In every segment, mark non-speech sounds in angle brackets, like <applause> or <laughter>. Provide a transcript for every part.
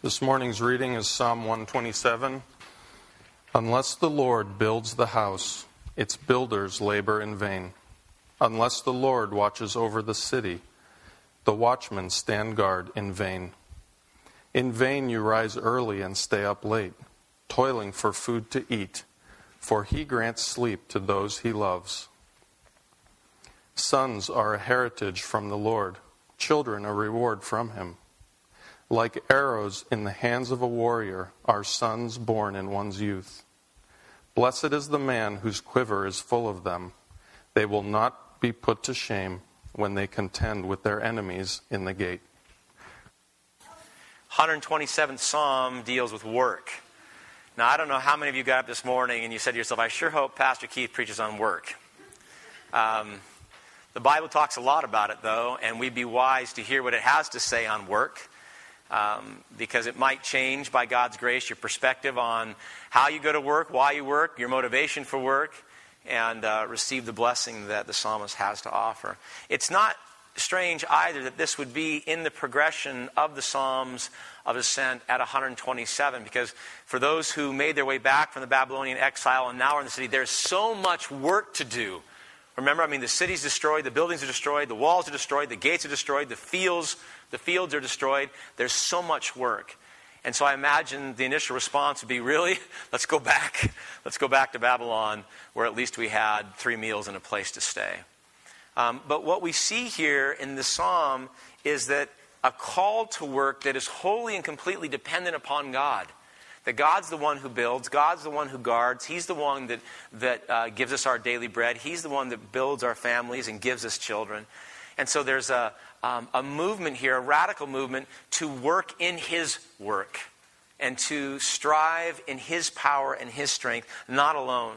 This morning's reading is Psalm 127. Unless the Lord builds the house, its builders labor in vain. Unless the Lord watches over the city, the watchmen stand guard in vain. In vain you rise early and stay up late, toiling for food to eat, for he grants sleep to those he loves. Sons are a heritage from the Lord, children a reward from him. Like arrows in the hands of a warrior are sons born in one's youth. Blessed is the man whose quiver is full of them. They will not be put to shame when they contend with their enemies in the gate. 127th Psalm deals with work. Now, I don't know how many of you got up this morning and you said to yourself, I sure hope Pastor Keith preaches on work. Um, the Bible talks a lot about it, though, and we'd be wise to hear what it has to say on work. Um, because it might change by God's grace your perspective on how you go to work, why you work, your motivation for work, and uh, receive the blessing that the psalmist has to offer. It's not strange either that this would be in the progression of the Psalms of Ascent at 127, because for those who made their way back from the Babylonian exile and now are in the city, there's so much work to do. Remember, I mean, the city's destroyed, the buildings are destroyed, the walls are destroyed, the gates are destroyed, the fields, the fields are destroyed. There's so much work. And so I imagine the initial response would be really, <laughs> let's go back. <laughs> Let's go back to Babylon, where at least we had three meals and a place to stay. Um, but what we see here in the psalm is that a call to work that is wholly and completely dependent upon God. That God's the one who builds, God's the one who guards, He's the one that, that uh, gives us our daily bread, He's the one that builds our families and gives us children. And so there's a, um, a movement here, a radical movement, to work in His work and to strive in His power and His strength, not alone.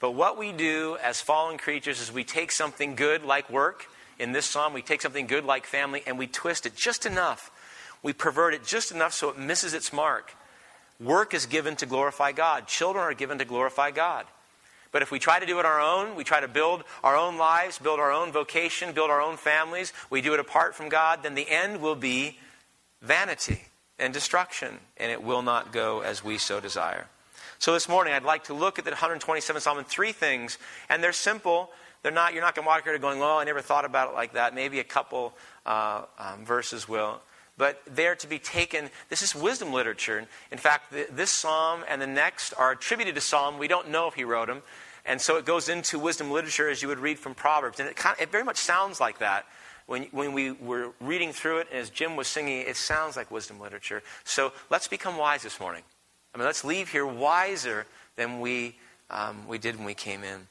But what we do as fallen creatures is we take something good like work. In this psalm, we take something good like family and we twist it just enough. We pervert it just enough so it misses its mark. Work is given to glorify God. Children are given to glorify God. But if we try to do it our own, we try to build our own lives, build our own vocation, build our own families, we do it apart from God, then the end will be vanity and destruction, and it will not go as we so desire. So this morning, I'd like to look at the 127th Psalm in three things, and they're simple. They're not. You're not going to walk here going, "Oh, I never thought about it like that." Maybe a couple uh, um, verses will but they're to be taken. This is wisdom literature. In fact, the, this psalm and the next are attributed to Solomon. We don't know if he wrote them. And so it goes into wisdom literature as you would read from Proverbs. And it, kind of, it very much sounds like that. When, when we were reading through it, and as Jim was singing, it sounds like wisdom literature. So let's become wise this morning. I mean, let's leave here wiser than we, um, we did when we came in.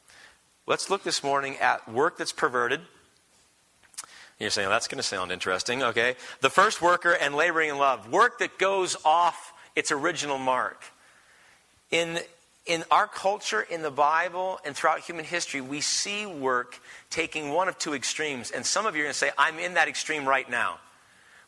Let's look this morning at work that's perverted you're saying, that's going to sound interesting, okay? The first worker and laboring in love. Work that goes off its original mark. In, in our culture, in the Bible, and throughout human history, we see work taking one of two extremes. And some of you are going to say, I'm in that extreme right now.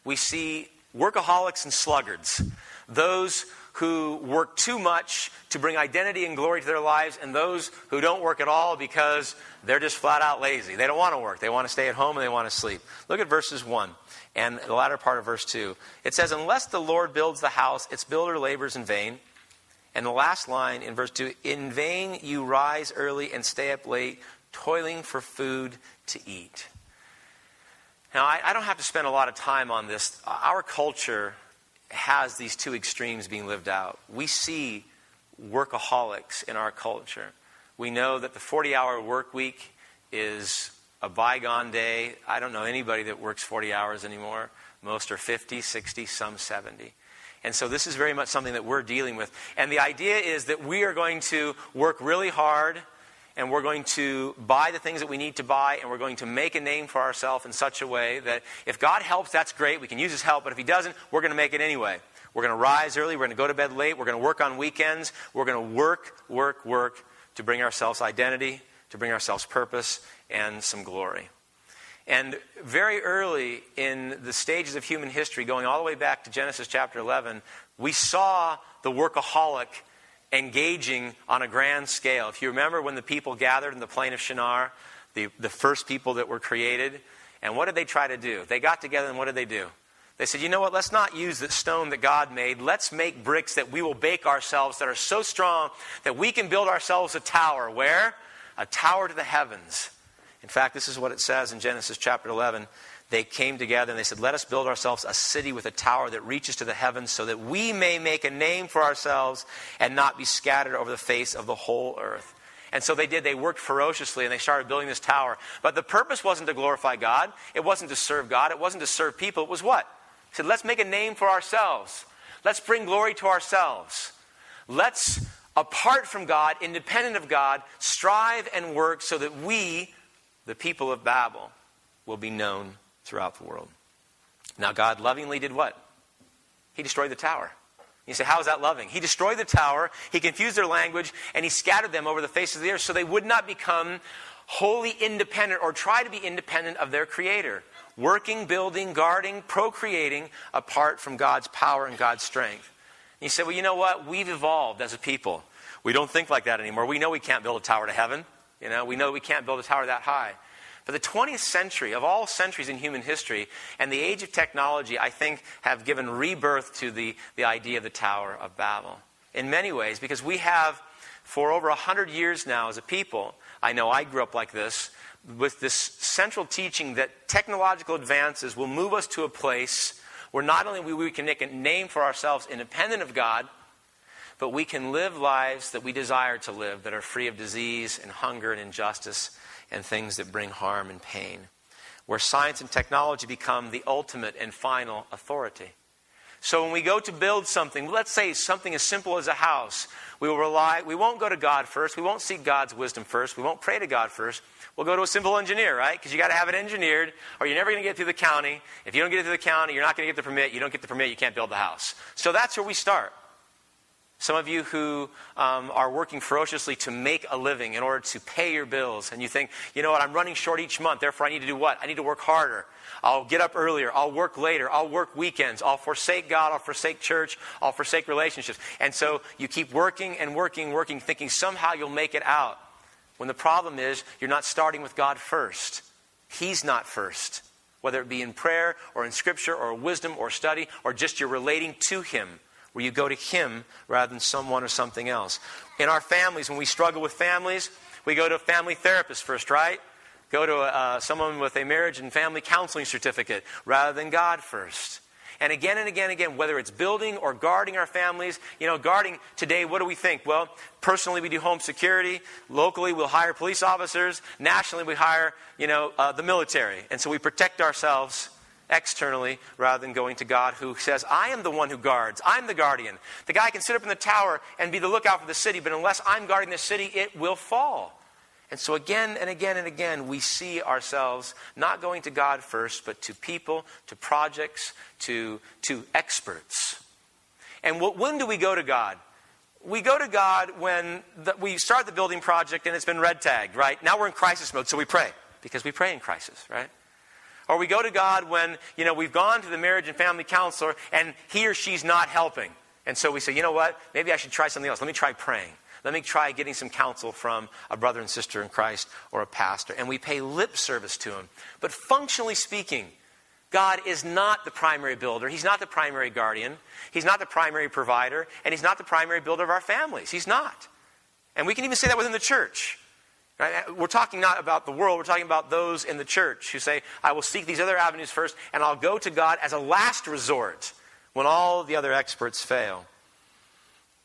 We see workaholics and sluggards. Those who work too much to bring identity and glory to their lives, and those who don't work at all because they're just flat out lazy. They don't want to work. They want to stay at home and they want to sleep. Look at verses 1 and the latter part of verse 2. It says, Unless the Lord builds the house, its builder labors in vain. And the last line in verse 2 In vain you rise early and stay up late, toiling for food to eat. Now, I, I don't have to spend a lot of time on this. Our culture has these two extremes being lived out. We see workaholics in our culture. We know that the 40 hour work week is a bygone day. I don't know anybody that works 40 hours anymore. Most are 50, 60, some 70. And so this is very much something that we're dealing with. And the idea is that we are going to work really hard and we're going to buy the things that we need to buy, and we're going to make a name for ourselves in such a way that if God helps, that's great. We can use His help, but if He doesn't, we're going to make it anyway. We're going to rise early. We're going to go to bed late. We're going to work on weekends. We're going to work, work, work to bring ourselves identity, to bring ourselves purpose, and some glory. And very early in the stages of human history, going all the way back to Genesis chapter 11, we saw the workaholic engaging on a grand scale. If you remember when the people gathered in the plain of Shinar, the, the first people that were created, and what did they try to do? They got together and what did they do? They said, you know what? Let's not use the stone that God made. Let's make bricks that we will bake ourselves that are so strong that we can build ourselves a tower. Where? A tower to the heavens. In fact, this is what it says in Genesis chapter 11. They came together and they said, Let us build ourselves a city with a tower that reaches to the heavens so that we may make a name for ourselves and not be scattered over the face of the whole earth. And so they did. They worked ferociously and they started building this tower. But the purpose wasn't to glorify God. It wasn't to serve God. It wasn't to serve people. It was what? He said, let's make a name for ourselves. Let's bring glory to ourselves. Let's, apart from God, independent of God, strive and work so that we, the people of Babel, will be known throughout the world. Now, God lovingly did what? He destroyed the tower. You say, how is that loving? He destroyed the tower, he confused their language, and he scattered them over the face of the earth so they would not become wholly independent or try to be independent of their creator. Working, building, guarding, procreating apart from God's power and God's strength. And you say, well, you know what? We've evolved as a people. We don't think like that anymore. We know we can't build a tower to heaven. You know, we know we can't build a tower that high. But the 20th century, of all centuries in human history, and the age of technology, I think, have given rebirth to the, the idea of the Tower of Babel. In many ways, because we have, for over 100 years now as a people, I know I grew up like this, with this central teaching that technological advances will move us to a place where not only we can make a name for ourselves independent of God, but we can live lives that we desire to live that are free of disease and hunger and injustice and things that bring harm and pain, where science and technology become the ultimate and final authority. So when we go to build something, let's say something as simple as a house, we will rely, we won't go to God first, we won't seek God's wisdom first, we won't pray to God first. We'll go to a simple engineer, right? Because you got to have it engineered, or you're never going to get through the county. If you don't get it through the county, you're not going to get the permit. You don't get the permit, you can't build the house. So that's where we start. Some of you who um, are working ferociously to make a living in order to pay your bills, and you think, you know what, I'm running short each month, therefore I need to do what? I need to work harder. I'll get up earlier. I'll work later. I'll work weekends. I'll forsake God. I'll forsake church. I'll forsake relationships. And so you keep working and working, working, thinking somehow you'll make it out. When the problem is you're not starting with God first. He's not first. Whether it be in prayer or in scripture or wisdom or study or just you're relating to Him where you go to Him rather than someone or something else. In our families, when we struggle with families, we go to a family therapist first, right? Go to uh, someone with a marriage and family counseling certificate rather than God first. And again and again and again, whether it's building or guarding our families, you know, guarding today, what do we think? Well, personally, we do home security. Locally, we'll hire police officers. Nationally, we hire, you know, uh, the military. And so we protect ourselves externally rather than going to God who says, I am the one who guards. I'm the guardian. The guy can sit up in the tower and be the lookout for the city, but unless I'm guarding the city, it will fall. And so again and again and again, we see ourselves not going to God first, but to people, to projects, to, to experts. And when do we go to God? We go to God when the, we start the building project and it's been red tagged, right? Now we're in crisis mode, so we pray because we pray in crisis, right? Or we go to God when, you know, we've gone to the marriage and family counselor and he or she's not helping. And so we say, you know what? Maybe I should try something else. Let me try praying. Let me try getting some counsel from a brother and sister in Christ or a pastor. And we pay lip service to him. But functionally speaking, God is not the primary builder. He's not the primary guardian. He's not the primary provider. And He's not the primary builder of our families. He's not. And we can even say that within the church. Right? We're talking not about the world, we're talking about those in the church who say, I will seek these other avenues first, and I'll go to God as a last resort when all the other experts fail.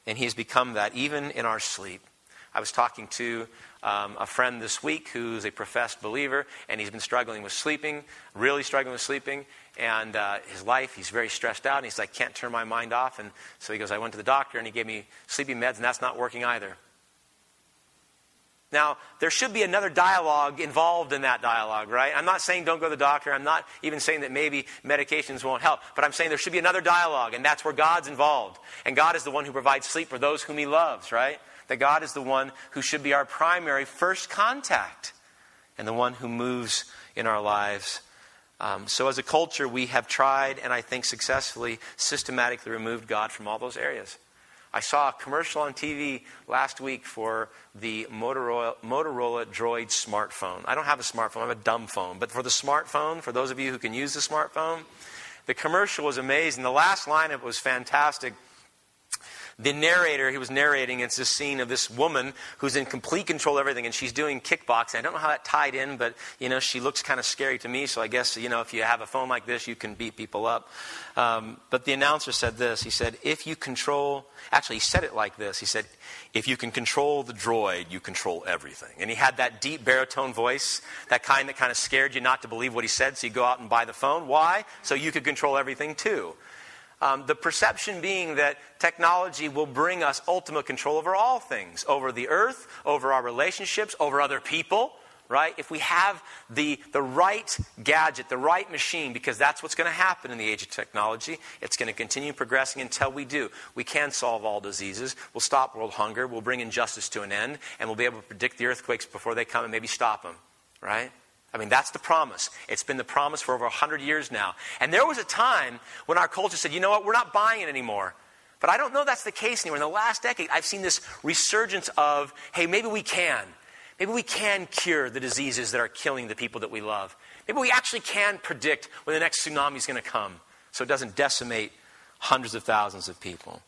And He has become that even in our sleep. I was talking to um, a friend this week who's a professed believer, and he's been struggling with sleeping, really struggling with sleeping, and uh, his life, he's very stressed out, and he's like, can't turn my mind off. And so he goes, I went to the doctor, and he gave me sleeping meds, and that's not working either. Now, there should be another dialogue involved in that dialogue, right? I'm not saying don't go to the doctor. I'm not even saying that maybe medications won't help. But I'm saying there should be another dialogue, and that's where God's involved. And God is the one who provides sleep for those whom He loves, right? That God is the one who should be our primary first contact and the one who moves in our lives. Um, so, as a culture, we have tried, and I think successfully, systematically removed God from all those areas. I saw a commercial on TV last week for the Motorola, Motorola Droid smartphone. I don't have a smartphone, I have a dumb phone. But for the smartphone, for those of you who can use the smartphone, The commercial was amazing. The last line of it was fantastic the narrator, he was narrating, it's this scene of this woman who's in complete control of everything, and she's doing kickboxing. I don't know how that tied in, but, you know, she looks kind of scary to me, so I guess, you know, if you have a phone like this, you can beat people up. Um, but the announcer said this. He said, if you control, actually, he said it like this. He said, if you can control the droid, you control everything. And he had that deep baritone voice, that kind that kind of scared you not to believe what he said, so you go out and buy the phone. Why? So you could control everything too. Um, the perception being that technology will bring us ultimate control over all things over the earth, over our relationships, over other people, right? If we have the, the right gadget, the right machine, because that's what's going to happen in the age of technology, it's going to continue progressing until we do. We can solve all diseases. We'll stop world hunger. We'll bring injustice to an end. And we'll be able to predict the earthquakes before they come and maybe stop them, right? I mean, that's the promise. It's been the promise for over 100 years now. And there was a time when our culture said, you know what, we're not buying it anymore. But I don't know that's the case anymore. In the last decade, I've seen this resurgence of, hey, maybe we can. Maybe we can cure the diseases that are killing the people that we love. Maybe we actually can predict when the next tsunami is going to come so it doesn't decimate hundreds of thousands of people.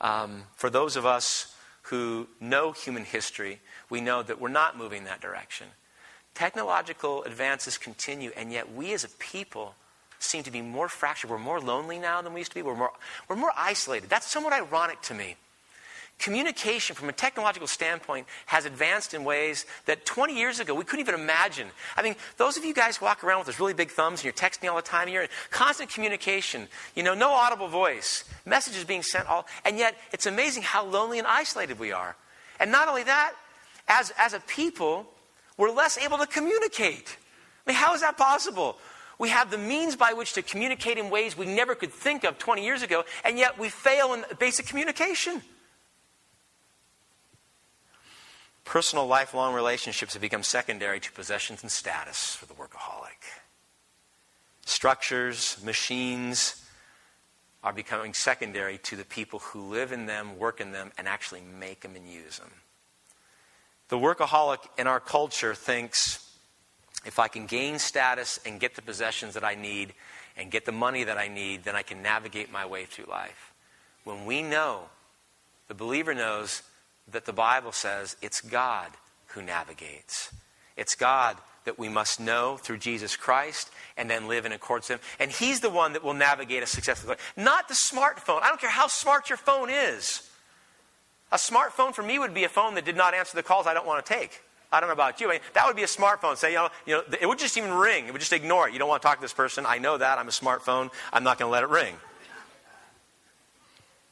Um, for those of us who know human history, we know that we're not moving that direction. Technological advances continue, and yet we as a people seem to be more fractured. We're more lonely now than we used to be. We're more, we're more isolated. That's somewhat ironic to me. Communication, from a technological standpoint, has advanced in ways that 20 years ago we couldn't even imagine. I mean, those of you guys walk around with those really big thumbs and you're texting all the time, you're in constant communication, you know, no audible voice, messages being sent all, and yet it's amazing how lonely and isolated we are. And not only that, as, as a people, we're less able to communicate. I mean, how is that possible? We have the means by which to communicate in ways we never could think of 20 years ago, and yet we fail in basic communication. Personal, lifelong relationships have become secondary to possessions and status for the workaholic. Structures, machines are becoming secondary to the people who live in them, work in them, and actually make them and use them. The workaholic in our culture thinks if I can gain status and get the possessions that I need and get the money that I need, then I can navigate my way through life. When we know, the believer knows that the Bible says it's God who navigates. It's God that we must know through Jesus Christ and then live in accordance with Him. And He's the one that will navigate a successful life, not the smartphone. I don't care how smart your phone is. A smartphone for me would be a phone that did not answer the calls I don't want to take. I don't know about you. I mean, that would be a smartphone. Say, you know, you know, it would just even ring. It would just ignore it. You don't want to talk to this person. I know that. I'm a smartphone. I'm not going to let it ring.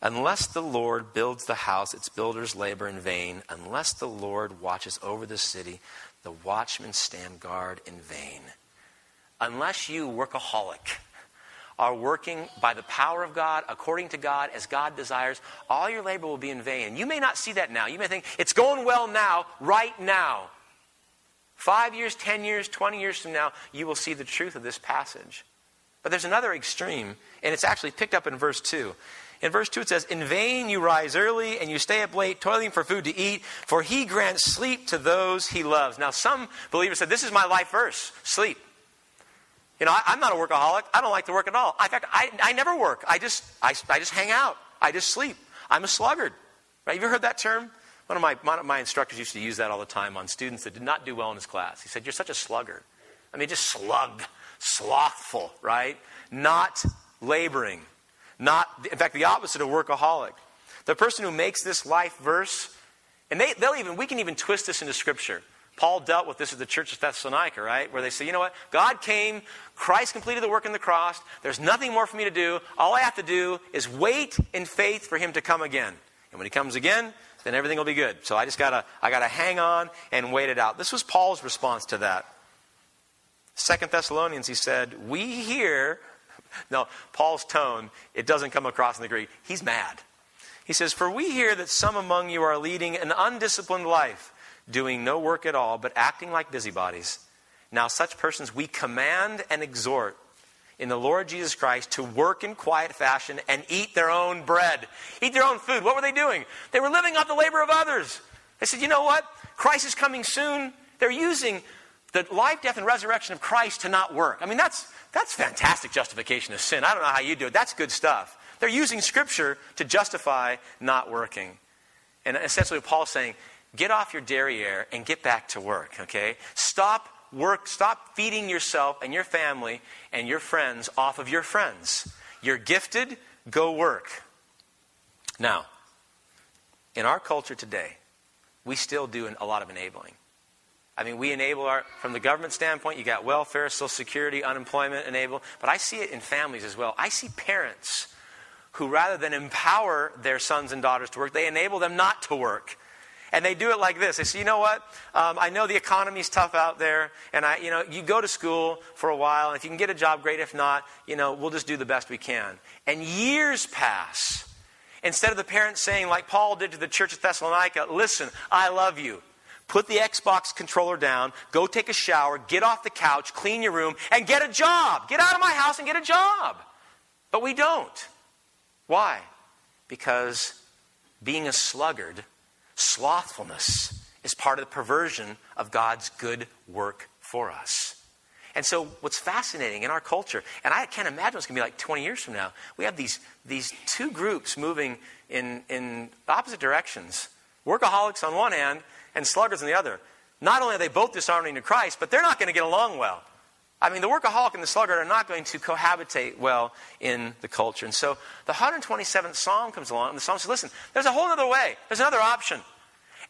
Unless the Lord builds the house, its builders labor in vain. Unless the Lord watches over the city, the watchmen stand guard in vain. Unless you, workaholic, are working by the power of God, according to God, as God desires, all your labor will be in vain. You may not see that now. You may think, it's going well now, right now. Five years, ten years, twenty years from now, you will see the truth of this passage. But there's another extreme, and it's actually picked up in verse 2. In verse 2, it says, In vain you rise early and you stay up late, toiling for food to eat, for he grants sleep to those he loves. Now, some believers said, This is my life verse sleep. You know, I, am not a workaholic. I don't like to work at all. In fact, I, I never work. I just, I, I just hang out. I just sleep. I'm a sluggard. Right? Have you heard that term? One of, my, one of my instructors used to use that all the time on students that did not do well in his class. He said, You're such a sluggard. I mean, just slug, slothful, right? Not laboring. Not, in fact, the opposite of workaholic. The person who makes this life verse, and they, they'll even, we can even twist this into scripture. Paul dealt with this at the church of Thessalonica, right? Where they say, you know what? God came, Christ completed the work on the cross. There's nothing more for me to do. All I have to do is wait in faith for him to come again. And when he comes again, then everything will be good. So I just gotta, I gotta hang on and wait it out. This was Paul's response to that. Second Thessalonians, he said, We hear, <laughs> no, Paul's tone, it doesn't come across in the Greek. He's mad. He says, For we hear that some among you are leading an undisciplined life doing no work at all, but acting like busybodies. Now, such persons we command and exhort in the Lord Jesus Christ to work in quiet fashion and eat their own bread, eat their own food. What were they doing? They were living off the labor of others. They said, you know what? Christ is coming soon. They're using the life, death, and resurrection of Christ to not work. I mean, that's, that's fantastic justification of sin. I don't know how you do it. That's good stuff. They're using Scripture to justify not working. And essentially, Paul's saying, get off your derriere and get back to work, okay? Stop work, stop feeding yourself and your family and your friends off of your friends. You're gifted, go work. Now, in our culture today, we still do a lot of enabling. I mean, we enable our, from the government standpoint, you got welfare, social security, unemployment enable, but I see it in families as well. I see parents who, rather than empower their sons and daughters to work, they enable them not to work. And they do it like this. They say, you know what? Um, I know the economy's tough out there, and I, you know, you go to school for a while, and if you can get a job, great. If not, you know, we'll just do the best we can. And years pass. Instead of the parents saying, like Paul did to the church of Thessalonica, listen, I love you. Put the Xbox controller down, go take a shower, get off the couch, clean your room, and get a job. Get out of my house and get a job. But we don't. Why? Because being a sluggard, slothfulness, is part of the perversion of God's good work for us. And so, what's fascinating in our culture, and I can't imagine what's going to be like 20 years from now, we have these, these two groups moving in, in opposite directions workaholics on one hand and sluggards on the other. Not only are they both dishonoring to Christ, but they're not going to get along well. I mean, the workaholic and the sluggard are not going to cohabitate well in the culture. And so the 127th Psalm comes along, and the Psalm says, listen, there's a whole other way. There's another option.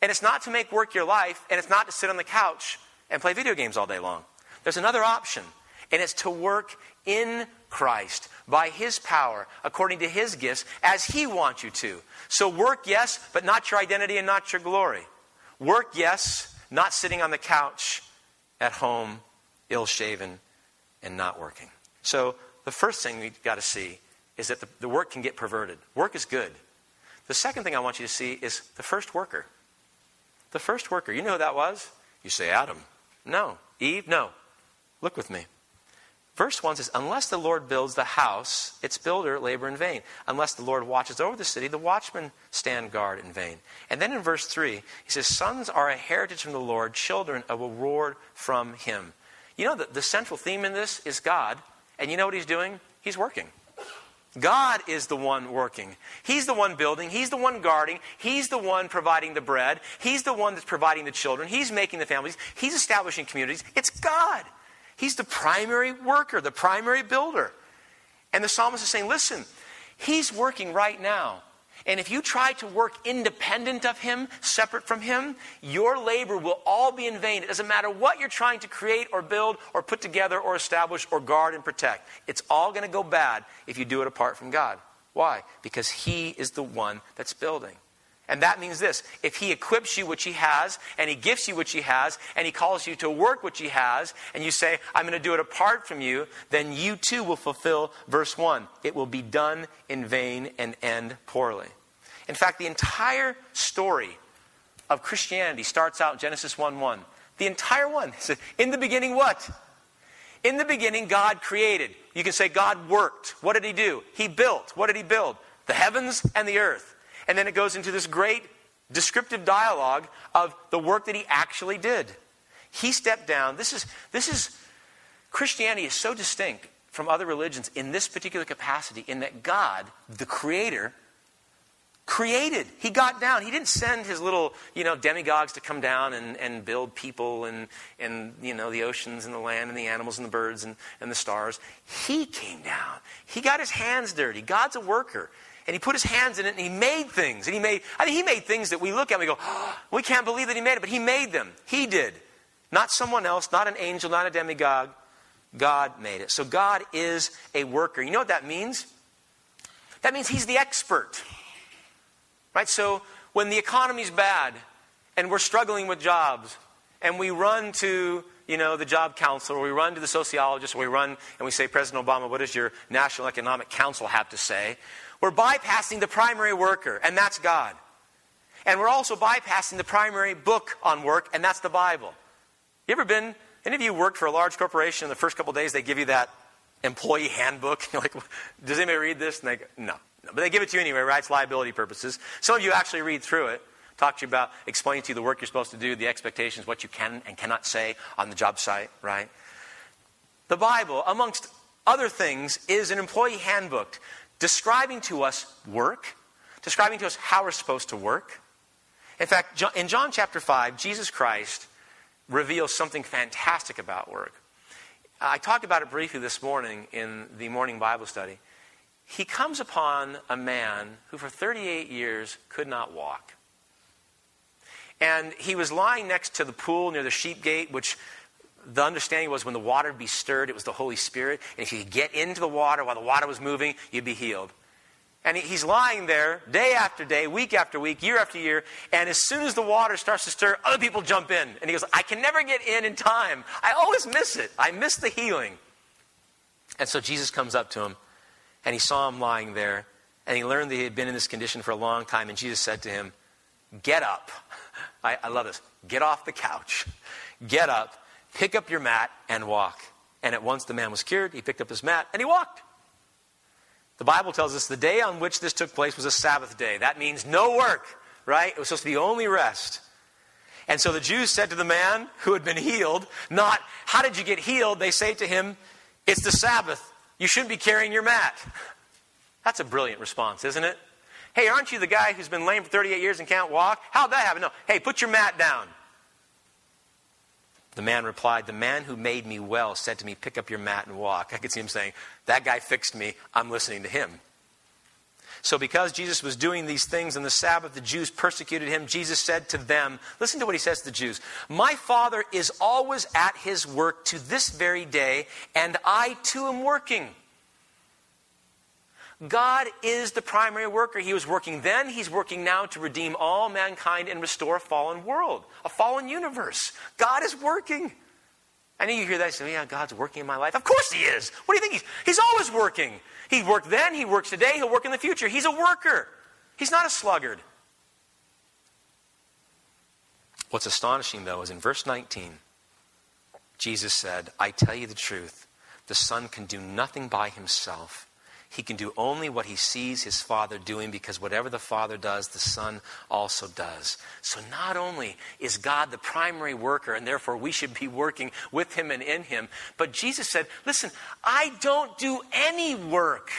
And it's not to make work your life, and it's not to sit on the couch and play video games all day long. There's another option, and it's to work in Christ by His power, according to His gifts, as He wants you to. So work, yes, but not your identity and not your glory. Work, yes, not sitting on the couch at home, ill shaven and not working. So the first thing we've got to see is that the, the work can get perverted. Work is good. The second thing I want you to see is the first worker. The first worker. You know who that was? You say Adam. No. Eve? No. Look with me. Verse 1 says, Unless the Lord builds the house, its builder labor in vain. Unless the Lord watches over the city, the watchmen stand guard in vain. And then in verse 3, he says, Sons are a heritage from the Lord, children a reward from him. You know, the, the central theme in this is God. And you know what he's doing? He's working. God is the one working. He's the one building. He's the one guarding. He's the one providing the bread. He's the one that's providing the children. He's making the families. He's establishing communities. It's God. He's the primary worker, the primary builder. And the psalmist is saying, listen, he's working right now. And if you try to work independent of Him, separate from Him, your labor will all be in vain. It doesn't matter what you're trying to create or build or put together or establish or guard and protect. It's all going to go bad if you do it apart from God. Why? Because He is the one that's building. And that means this if he equips you, which he has, and he gifts you, which he has, and he calls you to work, which he has, and you say, I'm going to do it apart from you, then you too will fulfill verse 1. It will be done in vain and end poorly. In fact, the entire story of Christianity starts out Genesis 1 1. The entire one. In the beginning, what? In the beginning, God created. You can say God worked. What did he do? He built. What did he build? The heavens and the earth. And then it goes into this great descriptive dialogue of the work that he actually did. He stepped down. This is, this is, Christianity is so distinct from other religions in this particular capacity, in that God, the Creator, created. He got down. He didn't send his little, you know, demigods to come down and, and build people and, and, you know, the oceans and the land and the animals and the birds and, and the stars. He came down. He got his hands dirty. God's a worker and he put his hands in it and he made things. And he made, I mean, he made things that we look at and we go, oh, <gasps> we can't believe that he made it, but he made them. He did. Not someone else, not an angel, not a demigod. God made it. So God is a worker. You know what that means? That means he's the expert. Right? So when the economy's bad and we're struggling with jobs and we run to you know, the job counselor, or we run to the sociologist, we run and we say, President Obama, what does your National Economic Council have to say? We're bypassing the primary worker, and that's God. And we're also bypassing the primary book on work, and that's the Bible. You ever been, any of you worked for a large corporation in the first couple days, they give you that employee handbook? <laughs> You're like, does anybody read this? And they go, no. no. But they give it to you anyway, right? It's liability purposes. Some of you actually read through it. Talk to you about explaining to you the work you're supposed to do, the expectations, what you can and cannot say on the job site, right? The Bible, amongst other things, is an employee handbook describing to us work, describing to us how we're supposed to work. In fact, in John chapter 5, Jesus Christ reveals something fantastic about work. I talked about it briefly this morning in the morning Bible study. He comes upon a man who for 38 years could not walk. And he was lying next to the pool near the sheep gate, which the understanding was when the water would be stirred, it was the Holy Spirit. And if you could get into the water while the water was moving, you'd be healed. And he's lying there day after day, week after week, year after year. And as soon as the water starts to stir, other people jump in. And he goes, I can never get in in time. I always miss it. I miss the healing. And so Jesus comes up to him and he saw him lying there. And he learned that he had been in this condition for a long time. And Jesus said to him, Get up. <laughs> I, I love this. Get off the couch. Get up, pick up your mat, and walk. And at once the man was cured. He picked up his mat and he walked. The Bible tells us the day on which this took place was a Sabbath day. That means no work, right? It was supposed to be only rest. And so the Jews said to the man who had been healed, not, How did you get healed? They say to him, It's the Sabbath. You shouldn't be carrying your mat. That's a brilliant response, isn't it? Hey, aren't you the guy who's been lame for 38 years and can't walk? How'd that happen? No. Hey, put your mat down. The man replied, The man who made me well said to me, Pick up your mat and walk. I could see him saying, That guy fixed me. I'm listening to him. So, because Jesus was doing these things on the Sabbath, the Jews persecuted him. Jesus said to them, Listen to what he says to the Jews My Father is always at his work to this very day, and I too am working. God is the primary worker. He was working then, He's working now to redeem all mankind and restore a fallen world, a fallen universe. God is working. I know you hear that and say, yeah, God's working in my life. Of course He is. What do you think? He's, he's always working. He worked then, He works today, He'll work in the future. He's a worker, He's not a sluggard. What's astonishing, though, is in verse 19, Jesus said, I tell you the truth, the Son can do nothing by Himself. He can do only what he sees his Father doing because whatever the Father does, the Son also does. So not only is God the primary worker, and therefore we should be working with him and in him, but Jesus said, Listen, I don't do any work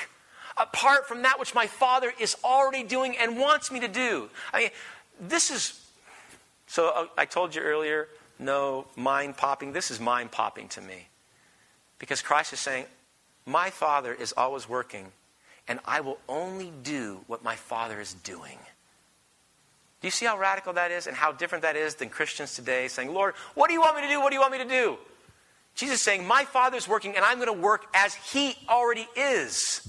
apart from that which my Father is already doing and wants me to do. I mean, this is. So uh, I told you earlier, no mind popping. This is mind popping to me. Because Christ is saying, my Father is always working, and I will only do what my Father is doing. Do you see how radical that is and how different that is than Christians today saying, Lord, what do you want me to do? What do you want me to do? Jesus is saying, My Father is working, and I'm going to work as He already is.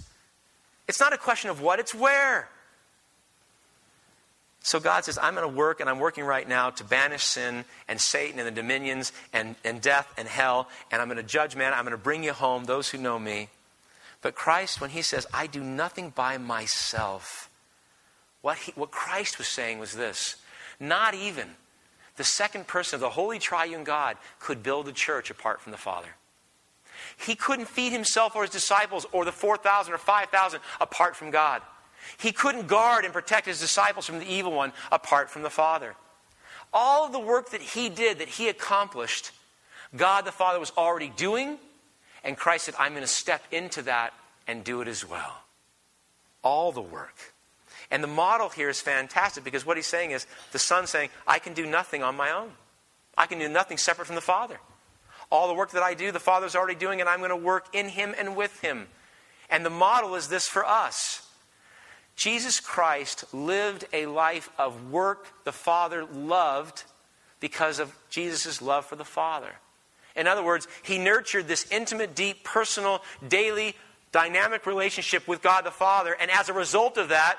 It's not a question of what, it's where. So God says, I'm going to work, and I'm working right now to banish sin and Satan and the dominions and, and death and hell, and I'm going to judge man. I'm going to bring you home, those who know me. But Christ, when he says, I do nothing by myself, what, he, what Christ was saying was this not even the second person of the Holy Triune God could build a church apart from the Father. He couldn't feed himself or his disciples or the 4,000 or 5,000 apart from God. He couldn't guard and protect his disciples from the evil one apart from the Father. All of the work that he did, that he accomplished, God the Father was already doing, and Christ said, I'm going to step into that and do it as well. All the work. And the model here is fantastic because what he's saying is the Son saying, I can do nothing on my own. I can do nothing separate from the Father. All the work that I do, the Father's already doing, and I'm going to work in Him and with Him. And the model is this for us Jesus Christ lived a life of work the Father loved because of Jesus' love for the Father. In other words, he nurtured this intimate, deep, personal, daily, dynamic relationship with God the Father, and as a result of that,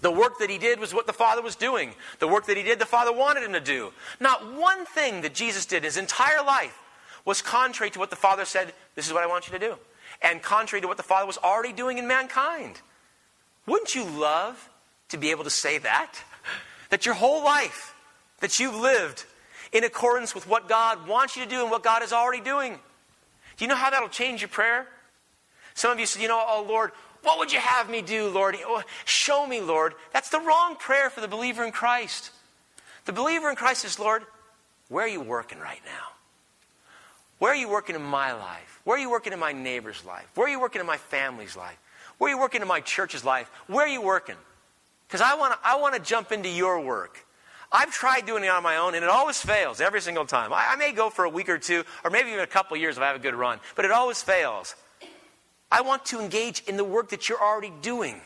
the work that he did was what the Father was doing. The work that he did, the Father wanted him to do. Not one thing that Jesus did his entire life was contrary to what the Father said, This is what I want you to do. And contrary to what the Father was already doing in mankind. Wouldn't you love to be able to say that? That your whole life, that you've lived in accordance with what God wants you to do and what God is already doing. Do you know how that'll change your prayer? Some of you said, you know, oh Lord, what would you have me do, Lord? Oh, show me, Lord. That's the wrong prayer for the believer in Christ. The believer in Christ is, Lord, where are you working right now? Where are you working in my life? Where are you working in my neighbor's life? Where are you working in my family's life? Where are you working in my church's life? Where are you working? Because I want to I wanna jump into your work. I've tried doing it on my own, and it always fails every single time. I, I may go for a week or two, or maybe even a couple years if I have a good run, but it always fails. I want to engage in the work that you're already doing.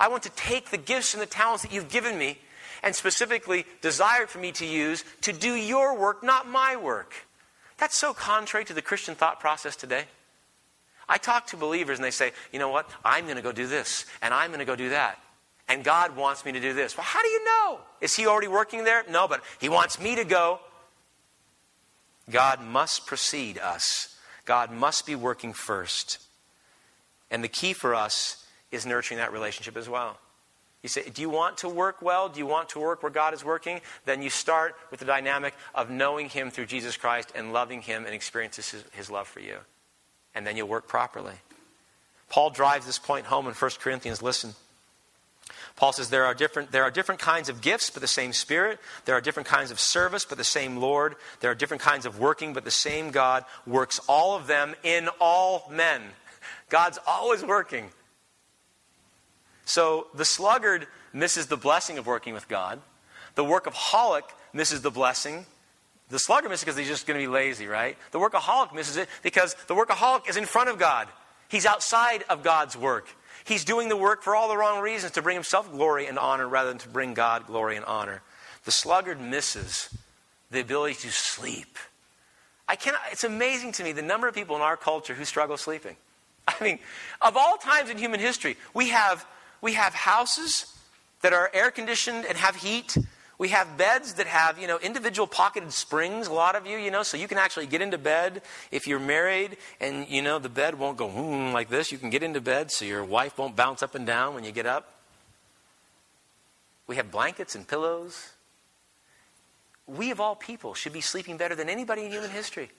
I want to take the gifts and the talents that you've given me and specifically desired for me to use to do your work, not my work. That's so contrary to the Christian thought process today. I talk to believers and they say, you know what? I'm going to go do this and I'm going to go do that. And God wants me to do this. Well, how do you know? Is He already working there? No, but He wants me to go. God must precede us, God must be working first. And the key for us is nurturing that relationship as well. You say, Do you want to work well? Do you want to work where God is working? Then you start with the dynamic of knowing Him through Jesus Christ and loving Him and experiences His, his love for you. And then you'll work properly. Paul drives this point home in 1 Corinthians. Listen. Paul says there are, different, there are different kinds of gifts, but the same Spirit. There are different kinds of service, but the same Lord. There are different kinds of working, but the same God works all of them in all men. God's always working. So the sluggard misses the blessing of working with God. The workaholic misses the blessing. The sluggard misses it because he's just going to be lazy, right? The workaholic misses it because the workaholic is in front of God. He's outside of God's work. He's doing the work for all the wrong reasons to bring himself glory and honor rather than to bring God glory and honor. The sluggard misses the ability to sleep. I cannot, it's amazing to me the number of people in our culture who struggle sleeping. I mean, of all times in human history, we have, we have houses that are air conditioned and have heat. We have beds that have, you know, individual pocketed springs, a lot of you, you know, so you can actually get into bed if you're married and, you know, the bed won't go mm, like this. You can get into bed so your wife won't bounce up and down when you get up. We have blankets and pillows. We, of all people, should be sleeping better than anybody in human history.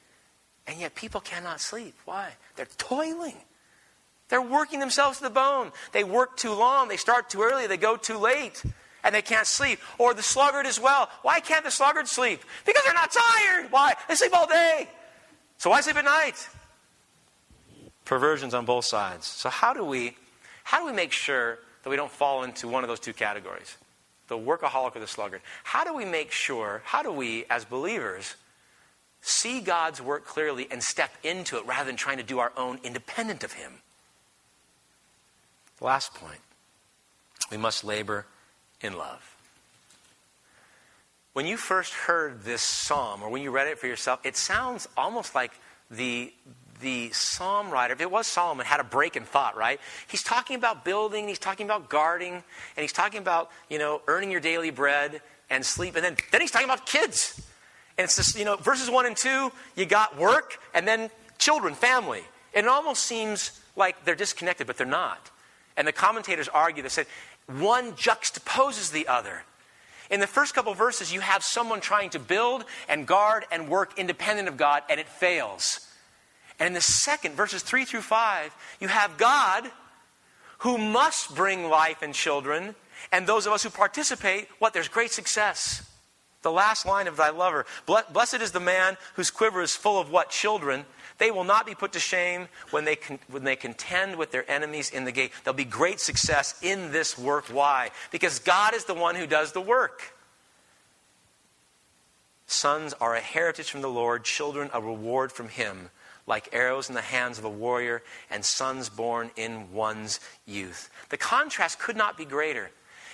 And yet people cannot sleep. Why? They're toiling. They're working themselves to the bone. They work too long. They start too early. They go too late. And they can't sleep. Or the sluggard as well. Why can't the sluggard sleep? Because they're not tired. Why? They sleep all day. So why sleep at night? Perversions on both sides. So how do we how do we make sure that we don't fall into one of those two categories? The workaholic or the sluggard. How do we make sure, how do we as believers see God's work clearly and step into it rather than trying to do our own independent of Him? Last point we must labor in love. When you first heard this psalm, or when you read it for yourself, it sounds almost like the, the psalm writer, if it was Solomon, had a break in thought, right? He's talking about building, he's talking about guarding, and he's talking about, you know, earning your daily bread and sleep, and then, then he's talking about kids. And it's this, you know, verses 1 and 2, you got work, and then children, family. And it almost seems like they're disconnected, but they're not. And the commentators argue, they said, one juxtaposes the other. In the first couple verses, you have someone trying to build and guard and work independent of God, and it fails. And in the second, verses 3 through 5, you have God who must bring life and children, and those of us who participate, what? There's great success. The last line of thy lover Blessed is the man whose quiver is full of what? Children. They will not be put to shame when they, con- when they contend with their enemies in the gate. There'll be great success in this work. Why? Because God is the one who does the work. Sons are a heritage from the Lord, children a reward from Him, like arrows in the hands of a warrior, and sons born in one's youth. The contrast could not be greater.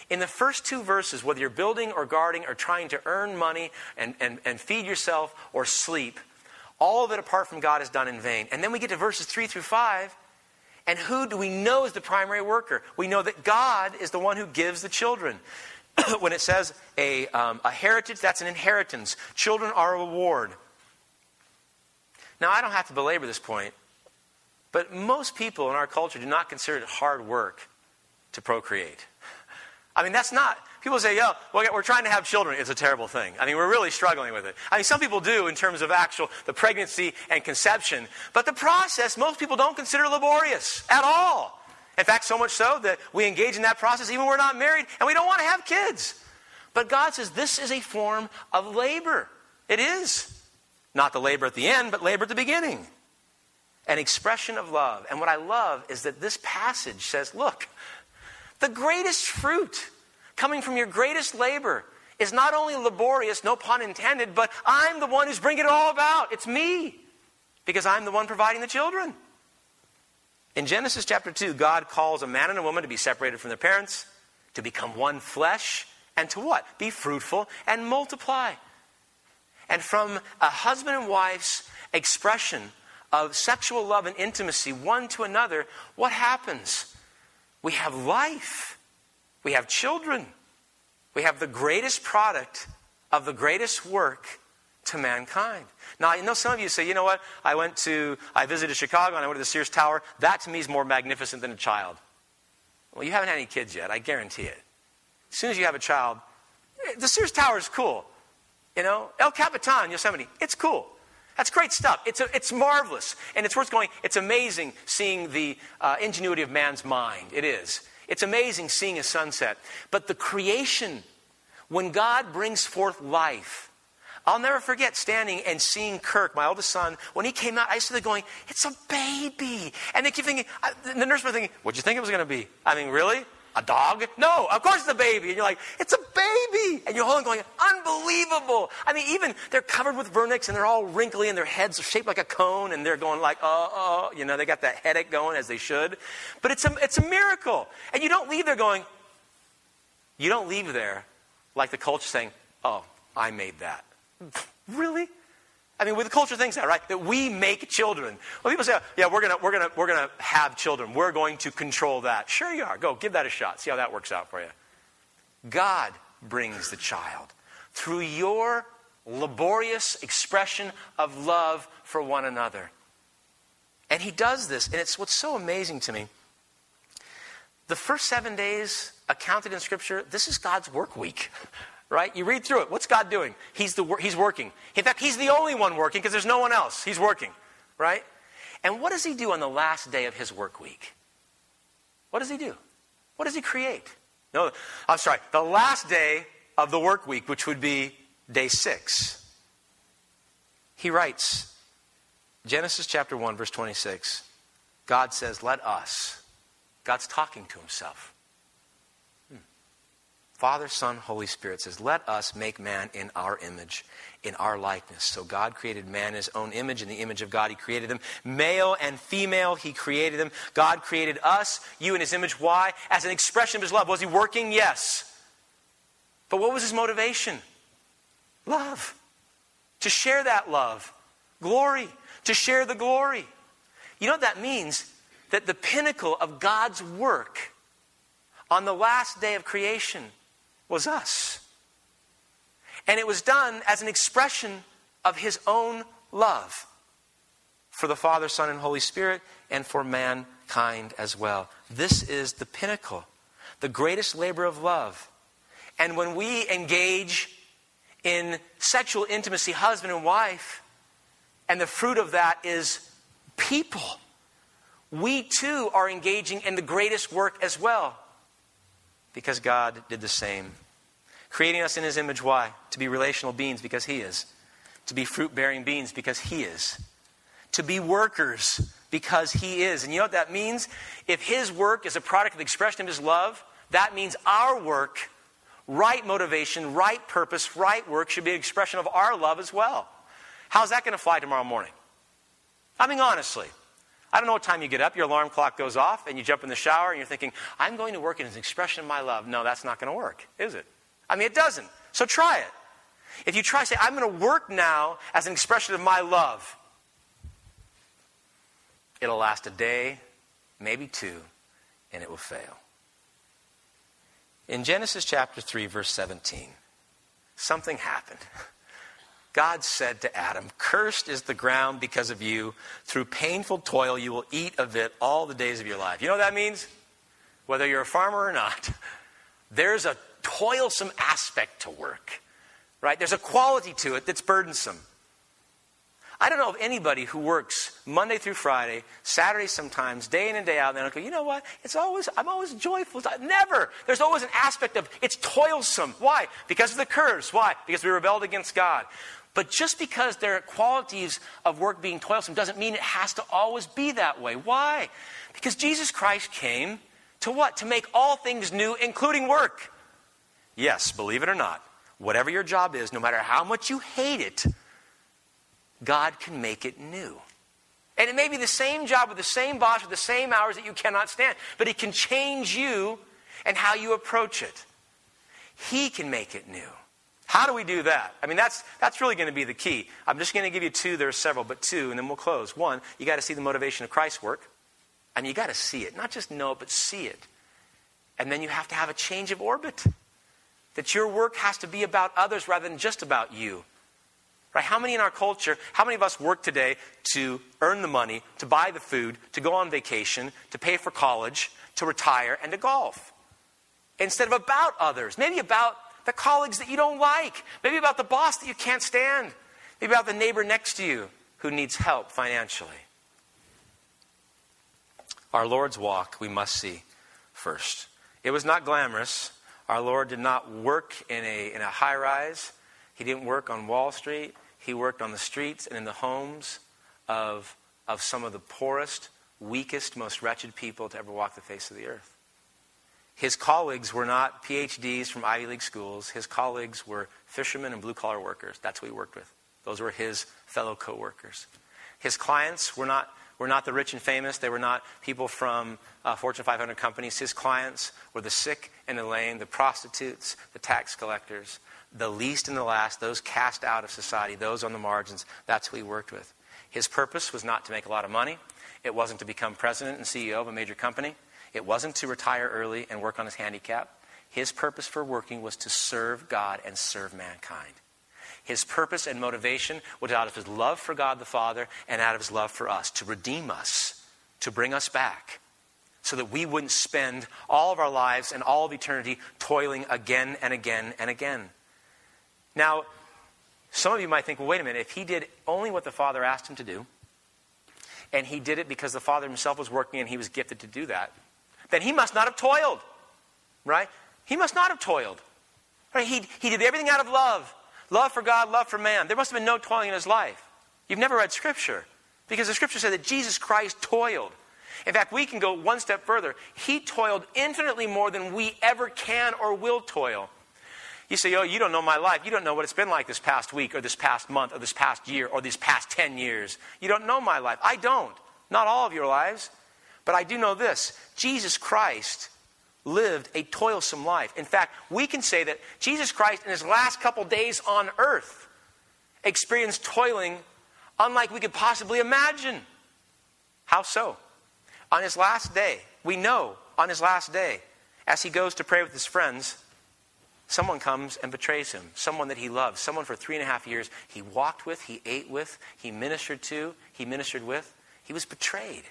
In the first two verses, whether you're building or guarding or trying to earn money and, and, and feed yourself or sleep, all of it apart from God is done in vain. And then we get to verses 3 through 5, and who do we know is the primary worker? We know that God is the one who gives the children. <clears throat> when it says a, um, a heritage, that's an inheritance. Children are a reward. Now, I don't have to belabor this point, but most people in our culture do not consider it hard work to procreate. <laughs> I mean, that's not, people say, yo, well, we're trying to have children. It's a terrible thing. I mean, we're really struggling with it. I mean, some people do in terms of actual, the pregnancy and conception. But the process, most people don't consider laborious at all. In fact, so much so that we engage in that process even when we're not married and we don't want to have kids. But God says this is a form of labor. It is. Not the labor at the end, but labor at the beginning. An expression of love. And what I love is that this passage says look, the greatest fruit coming from your greatest labor is not only laborious, no pun intended, but I'm the one who's bringing it all about. It's me, because I'm the one providing the children. In Genesis chapter 2, God calls a man and a woman to be separated from their parents, to become one flesh, and to what? Be fruitful and multiply. And from a husband and wife's expression of sexual love and intimacy, one to another, what happens? We have life, we have children, we have the greatest product of the greatest work to mankind. Now, I know some of you say, you know what? I went to, I visited Chicago and I went to the Sears Tower. That to me is more magnificent than a child. Well, you haven't had any kids yet, I guarantee it. As soon as you have a child, eh, the Sears Tower is cool. You know, El Capitan, Yosemite, it's cool. That's great stuff. It's, a, it's marvelous. And it's worth going. It's amazing seeing the uh, ingenuity of man's mind. It is. It's amazing seeing a sunset. But the creation, when God brings forth life, I'll never forget standing and seeing Kirk, my oldest son, when he came out, I started going, it's a baby. And they keep thinking, the nurse was thinking, what'd you think it was going to be? I mean, really? A dog? No, of course it's a baby. And you're like, it's a baby. And you're holding going, unbelievable. I mean, even they're covered with vernix and they're all wrinkly and their heads are shaped like a cone and they're going like, oh, oh, you know, they got that headache going as they should. But it's a, it's a miracle. And you don't leave there going, you don't leave there like the culture saying, oh, I made that. <laughs> really? I mean, with the culture thinks that, right? That we make children. Well, people say, yeah, we're going we're gonna, we're gonna have children. We're going to control that. Sure you are. Go, give that a shot. See how that works out for you. God brings the child through your laborious expression of love for one another. And he does this, and it's what's so amazing to me. The first seven days accounted in Scripture, this is God's work week <laughs> right? You read through it. What's God doing? He's, the, he's working. In fact, He's the only one working because there's no one else. He's working, right? And what does He do on the last day of His work week? What does He do? What does He create? No, I'm sorry, the last day of the work week, which would be day six. He writes, Genesis chapter 1, verse 26. God says, Let us. God's talking to Himself. Father, Son, Holy Spirit says, Let us make man in our image, in our likeness. So God created man in his own image. In the image of God, he created them. Male and female, he created them. God created us, you in his image. Why? As an expression of his love. Was he working? Yes. But what was his motivation? Love. To share that love. Glory. To share the glory. You know what that means? That the pinnacle of God's work on the last day of creation was us. And it was done as an expression of his own love for the Father, Son, and Holy Spirit, and for mankind as well. This is the pinnacle, the greatest labor of love. And when we engage in sexual intimacy, husband and wife, and the fruit of that is people, we too are engaging in the greatest work as well because God did the same. Creating us in His image, why? To be relational beings because He is. To be fruit bearing beings because He is. To be workers because He is. And you know what that means? If His work is a product of the expression of His love, that means our work, right motivation, right purpose, right work should be an expression of our love as well. How's that going to fly tomorrow morning? I mean, honestly. I don't know what time you get up, your alarm clock goes off, and you jump in the shower, and you're thinking, I'm going to work as an expression of my love. No, that's not going to work, is it? I mean, it doesn't. So try it. If you try, say, I'm going to work now as an expression of my love, it'll last a day, maybe two, and it will fail. In Genesis chapter 3, verse 17, something happened. <laughs> God said to Adam, Cursed is the ground because of you. Through painful toil, you will eat of it all the days of your life. You know what that means? Whether you're a farmer or not, <laughs> there's a toilsome aspect to work, right? There's a quality to it that's burdensome. I don't know of anybody who works Monday through Friday, Saturday sometimes, day in and day out. And I go, you know what? It's always, I'm always joyful. Never. There's always an aspect of it's toilsome. Why? Because of the curse. Why? Because we rebelled against God. But just because there are qualities of work being toilsome doesn't mean it has to always be that way. Why? Because Jesus Christ came to what? To make all things new, including work. Yes, believe it or not, whatever your job is, no matter how much you hate it, God can make it new. And it may be the same job with the same boss with the same hours that you cannot stand, but He can change you and how you approach it. He can make it new. How do we do that? I mean, that's, that's really going to be the key. I'm just going to give you two. There are several, but two, and then we'll close. One, you got to see the motivation of Christ's work. I mean, you got to see it. Not just know it, but see it. And then you have to have a change of orbit. That your work has to be about others rather than just about you. Right? How many in our culture, how many of us work today to earn the money, to buy the food, to go on vacation, to pay for college, to retire, and to golf? Instead of about others. Maybe about the colleagues that you don't like. Maybe about the boss that you can't stand. Maybe about the neighbor next to you who needs help financially. Our Lord's walk we must see first. It was not glamorous. Our Lord did not work in a, in a high rise. He didn't work on Wall Street. He worked on the streets and in the homes of, of some of the poorest, weakest, most wretched people to ever walk the face of the earth. His colleagues were not PhDs from Ivy League schools. His colleagues were fishermen and blue collar workers. That's what he worked with. Those were his fellow co workers. His clients were not were not the rich and famous. They were not people from uh, Fortune 500 companies. His clients were the sick and the lame, the prostitutes, the tax collectors, the least and the last, those cast out of society, those on the margins. That's who he worked with. His purpose was not to make a lot of money. It wasn't to become president and CEO of a major company. It wasn't to retire early and work on his handicap. His purpose for working was to serve God and serve mankind. His purpose and motivation was out of his love for God the Father and out of his love for us, to redeem us, to bring us back, so that we wouldn't spend all of our lives and all of eternity toiling again and again and again. Now, some of you might think, well, wait a minute, if he did only what the Father asked him to do, and he did it because the Father himself was working and he was gifted to do that, then he must not have toiled, right? He must not have toiled. Right? He, he did everything out of love. Love for God, love for man. There must have been no toiling in his life. You've never read Scripture. Because the Scripture said that Jesus Christ toiled. In fact, we can go one step further. He toiled infinitely more than we ever can or will toil. You say, oh, you don't know my life. You don't know what it's been like this past week or this past month or this past year or these past 10 years. You don't know my life. I don't. Not all of your lives. But I do know this Jesus Christ lived a toilsome life. In fact, we can say that Jesus Christ, in his last couple days on earth, experienced toiling unlike we could possibly imagine. How so? On his last day, we know on his last day, as he goes to pray with his friends, someone comes and betrays him. Someone that he loved. Someone for three and a half years he walked with, he ate with, he ministered to, he ministered with. He was betrayed.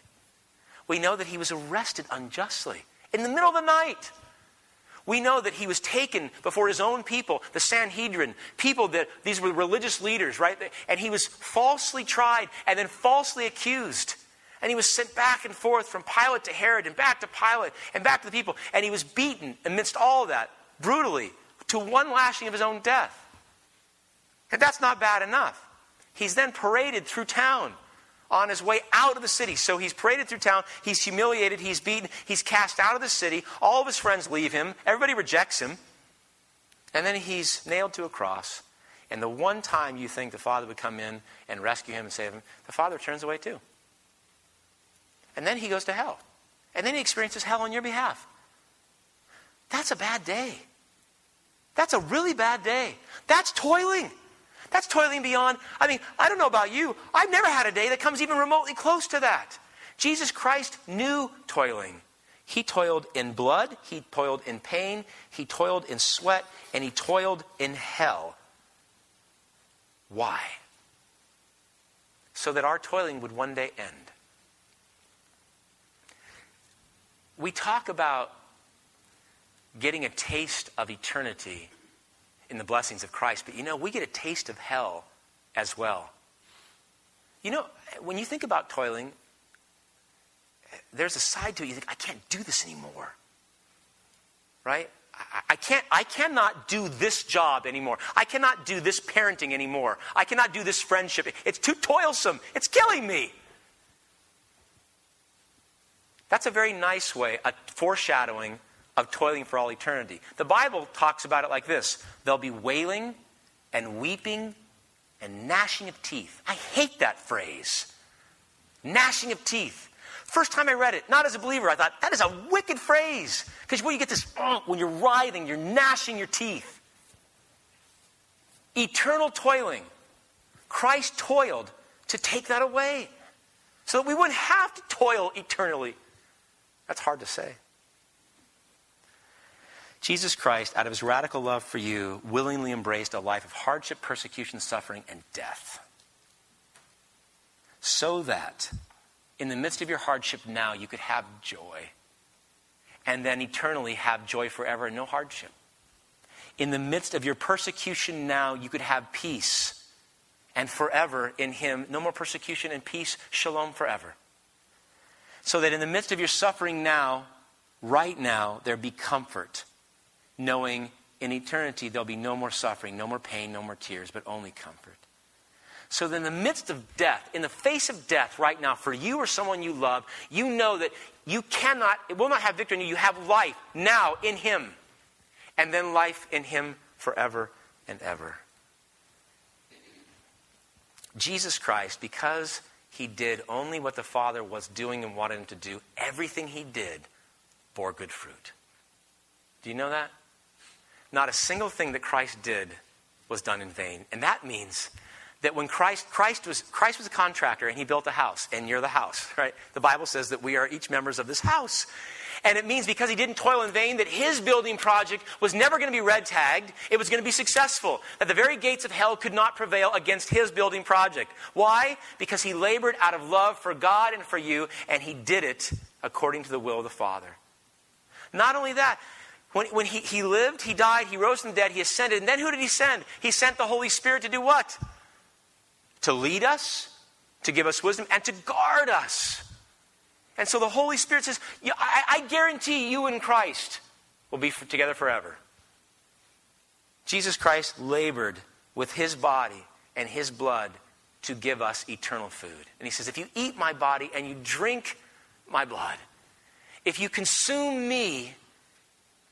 We know that he was arrested unjustly in the middle of the night. We know that he was taken before his own people, the Sanhedrin, people that these were religious leaders, right? And he was falsely tried and then falsely accused. And he was sent back and forth from Pilate to Herod and back to Pilate and back to the people. And he was beaten amidst all that brutally to one lashing of his own death. And that's not bad enough. He's then paraded through town on his way out of the city. So he's paraded through town. He's humiliated. He's beaten. He's cast out of the city. All of his friends leave him. Everybody rejects him. And then he's nailed to a cross. And the one time you think the Father would come in and rescue him and save him, the Father turns away too. And then he goes to hell. And then he experiences hell on your behalf. That's a bad day. That's a really bad day. That's toiling. That's toiling beyond. I mean, I don't know about you. I've never had a day that comes even remotely close to that. Jesus Christ knew toiling. He toiled in blood, he toiled in pain, he toiled in sweat, and he toiled in hell. Why? So that our toiling would one day end. We talk about getting a taste of eternity in the blessings of Christ. But you know, we get a taste of hell as well. You know, when you think about toiling, there's a side to it. You think, I can't do this anymore. Right? I, can't, I cannot do this job anymore. I cannot do this parenting anymore. I cannot do this friendship. It's too toilsome. It's killing me. That's a very nice way, a foreshadowing of toiling for all eternity. The Bible talks about it like this there'll be wailing and weeping and gnashing of teeth. I hate that phrase. Gnashing of teeth. First time I read it, not as a believer, I thought, that is a wicked phrase. Because when you get this, oh, when you're writhing, you're gnashing your teeth. Eternal toiling. Christ toiled to take that away so that we wouldn't have to toil eternally. That's hard to say. Jesus Christ, out of his radical love for you, willingly embraced a life of hardship, persecution, suffering, and death. So that in the midst of your hardship now, you could have joy. And then eternally have joy forever and no hardship. In the midst of your persecution now, you could have peace. And forever in Him, no more persecution and peace, shalom forever. So that in the midst of your suffering now, right now, there be comfort, knowing in eternity there'll be no more suffering, no more pain, no more tears, but only comfort. So that in the midst of death, in the face of death right now, for you or someone you love, you know that you cannot, it will not have victory in you. You have life now in Him. And then life in Him forever and ever. Jesus Christ, because He did only what the Father was doing and wanted Him to do, everything He did bore good fruit. Do you know that? Not a single thing that Christ did was done in vain. And that means that when Christ, Christ was, Christ was a contractor and he built a house, and you're the house, <laughs> right? The Bible says that we are each members of this house. And it means because he didn't toil in vain that his building project was never going to be red tagged. It was going to be successful. That the very gates of hell could not prevail against his building project. Why? Because he labored out of love for God and for you, and he did it according to the will of the Father. Not only that, when, when he, he lived, he died, he rose from the dead, he ascended, and then who did he send? He sent the Holy Spirit to do what? to lead us, to give us wisdom, and to guard us. And so the Holy Spirit says, I, I, guarantee you and Christ will be together forever. Jesus Christ labored with his body and his blood to give us eternal food. And he says, If you eat my body and you drink my blood, if you consume me,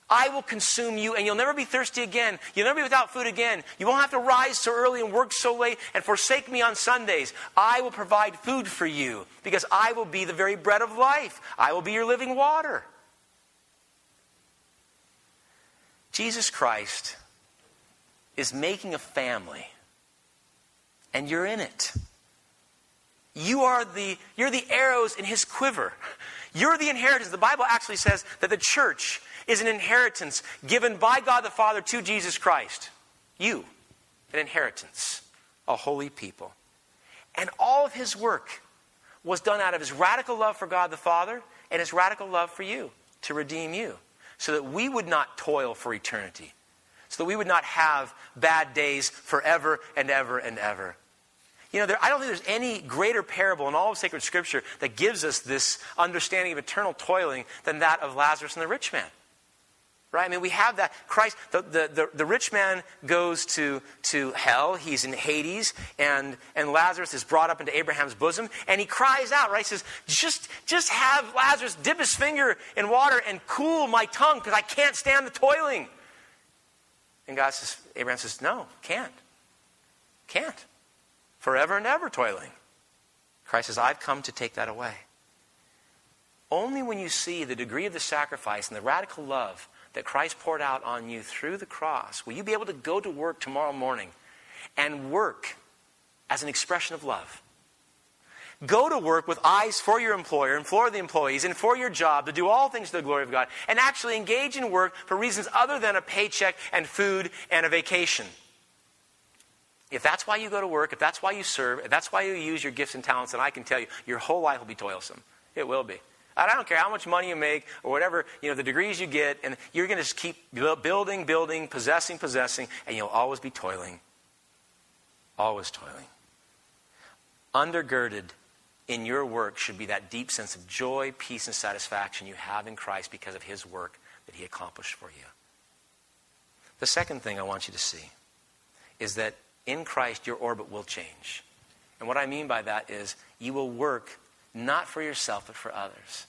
I will consume you, and you'll never be thirsty again. You'll never be without food again. You won't have to rise so early and work so late and forsake me on Sundays. I will provide food for you because I will be the very bread of life. I will be your living water. Jesus Christ is making a family, and you're in it. You are the, you're the arrows in his quiver. You're the inheritance. The Bible actually says that the church is an inheritance given by God the Father to Jesus Christ. You, an inheritance, a holy people. And all of his work was done out of his radical love for God the Father and his radical love for you to redeem you so that we would not toil for eternity, so that we would not have bad days forever and ever and ever. You know, there, I don't think there's any greater parable in all of sacred scripture that gives us this understanding of eternal toiling than that of Lazarus and the rich man. Right? I mean, we have that. Christ, the, the, the, the, rich man goes to, to hell. He's in Hades, and, and Lazarus is brought up into Abraham's bosom, and he cries out, right? He says, just, just have Lazarus dip his finger in water and cool my tongue because I can't stand the toiling. And God says, Abraham says, no, can't. Can't. Forever and ever toiling. Christ says, I've come to take that away. Only when you see the degree of the sacrifice and the radical love that Christ poured out on you through the cross, will you be able to go to work tomorrow morning and work as an expression of love? Go to work with eyes for your employer and for the employees and for your job to do all things to the glory of God and actually engage in work for reasons other than a paycheck and food and a vacation. If that's why you go to work, if that's why you serve, if that's why you use your gifts and talents, then I can tell you, your whole life will be toilsome. It will be. I don't care how much money you make or whatever, you know, the degrees you get, and you're going to just keep building, building, possessing, possessing, and you'll always be toiling. Always toiling. undergirded in your work should be that deep sense of joy, peace, and satisfaction you have in Christ because of his work that he accomplished for you. The second thing I want you to see is that in Christ your orbit will change. And what I mean by that is you will work not for yourself, but for others.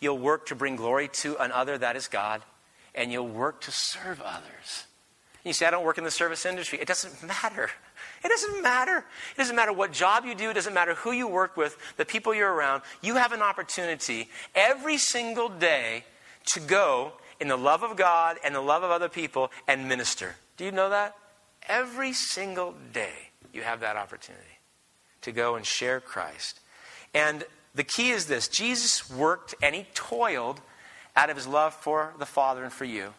You'll work to bring glory to another, that is God, and you'll work to serve others. You say, I don't work in the service industry. It doesn't matter. It doesn't matter. It doesn't matter what job you do. It doesn't matter who you work with, the people you're around. You have an opportunity every single day to go in the love of God and the love of other people and minister. Do you know that? Every single day you have that opportunity to go and share Christ. And the key is this Jesus worked and he toiled out of his love for the Father and for you.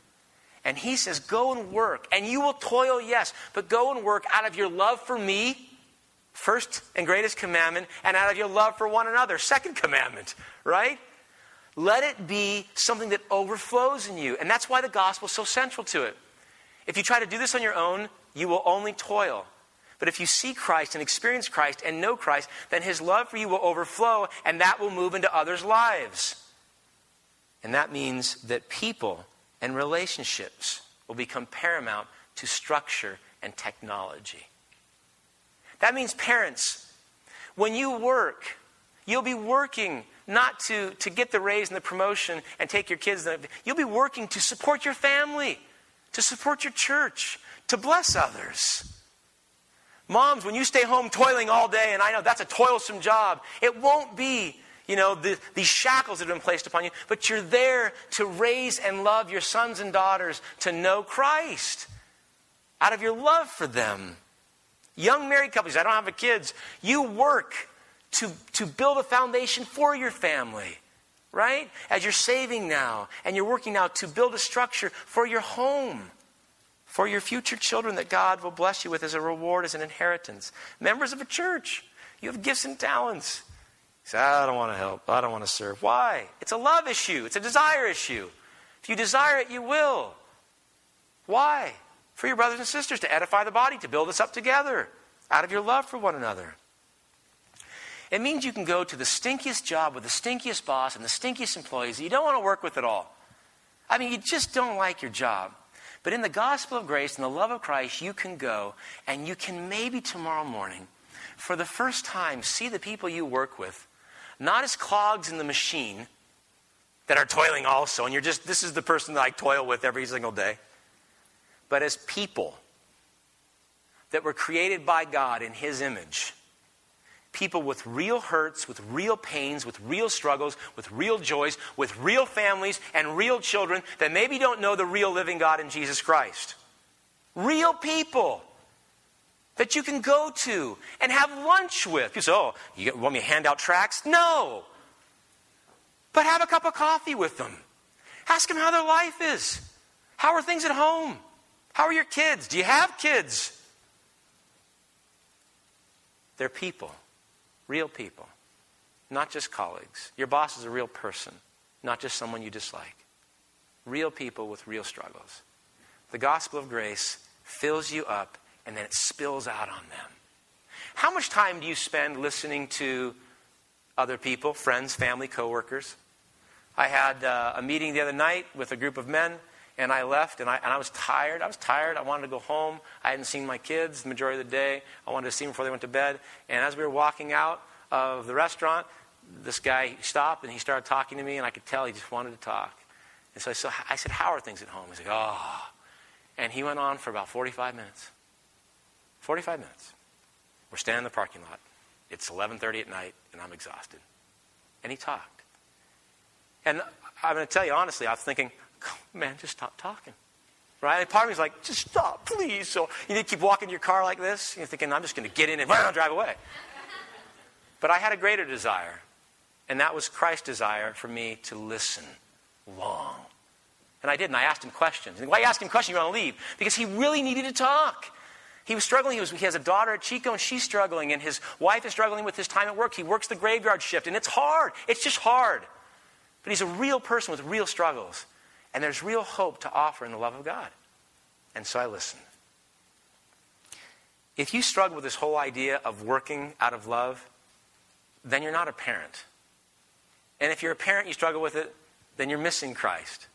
And he says, Go and work. And you will toil, yes, but go and work out of your love for me, first and greatest commandment, and out of your love for one another, second commandment, right? Let it be something that overflows in you. And that's why the gospel is so central to it. If you try to do this on your own, you will only toil. But if you see Christ and experience Christ and know Christ, then his love for you will overflow and that will move into others' lives. And that means that people and relationships will become paramount to structure and technology. That means, parents, when you work, you'll be working not to, to get the raise and the promotion and take your kids, you'll be working to support your family, to support your church, to bless others. Moms, when you stay home toiling all day, and I know that's a toilsome job, it won't be you know, the, these shackles that have been placed upon you, but you're there to raise and love your sons and daughters to know Christ out of your love for them. Young married couples, I don't have kids, you work to, to build a foundation for your family, right? As you're saving now and you're working now to build a structure for your home, for your future children that God will bless you with as a reward, as an inheritance. Members of a church, you have gifts and talents. Say, I don't want to help. I don't want to serve. Why? It's a love issue, it's a desire issue. If you desire it, you will. Why? For your brothers and sisters to edify the body, to build us up together out of your love for one another. It means you can go to the stinkiest job with the stinkiest boss and the stinkiest employees that you don't want to work with at all. I mean, you just don't like your job. But in the gospel of grace and the love of Christ, you can go and you can maybe tomorrow morning, for the first time, see the people you work with not as clogs in the machine that are toiling also, and you're just, this is the person that I toil with every single day, but as people that were created by God in His image. People with real hurts, with real pains, with real struggles, with real joys, with real families and real children that maybe don't know the real living God in Jesus Christ. Real people that you can go to and have lunch with. You say, oh, you want me to hand out tracts? No. But have a cup of coffee with them. Ask them how their life is. How are things at home? How are your kids? Do you have kids? They're people, real people, not just colleagues. Your boss is a real person, not just someone you dislike. Real people with real struggles. The gospel of grace fills you up and then it spills out on them. How much time do you spend listening to other people, friends, family, coworkers? I had uh, a meeting the other night with a group of men, and I left, and I, and I was tired. I was tired. I wanted to go home. I hadn't seen my kids the majority of the day. I wanted to see them before they went to bed. And as we were walking out of the restaurant, this guy stopped and he started talking to me, and I could tell he just wanted to talk. And so I, said, I said, How are things at home? He's like, Oh. And he went on for about 45 minutes. 45 minutes. We're standing in the parking lot. It's 11:30 at night, and I'm exhausted. And he talked. And I'm going to tell you honestly, I was thinking, man, just stop talking. Right? And part of me was like, just stop, please. So you need to keep walking your car like this. You're thinking, I'm just going to get in and drive away. But I had a greater desire, and that was Christ's desire for me to listen long. And I did, and I asked him questions. And why you ask him questions? You want to leave? Because he really needed to talk. He was struggling. He, was, he has a daughter at Chico, and she's struggling, and his wife is struggling with his time at work. He works the graveyard shift, and it's hard. It's just hard. But he's a real person with real struggles, and there's real hope to offer in the love of God. And so I listened. If you struggle with this whole idea of working out of love, then you're not a parent. And if you're a parent, you struggle with it, then you're missing Christ.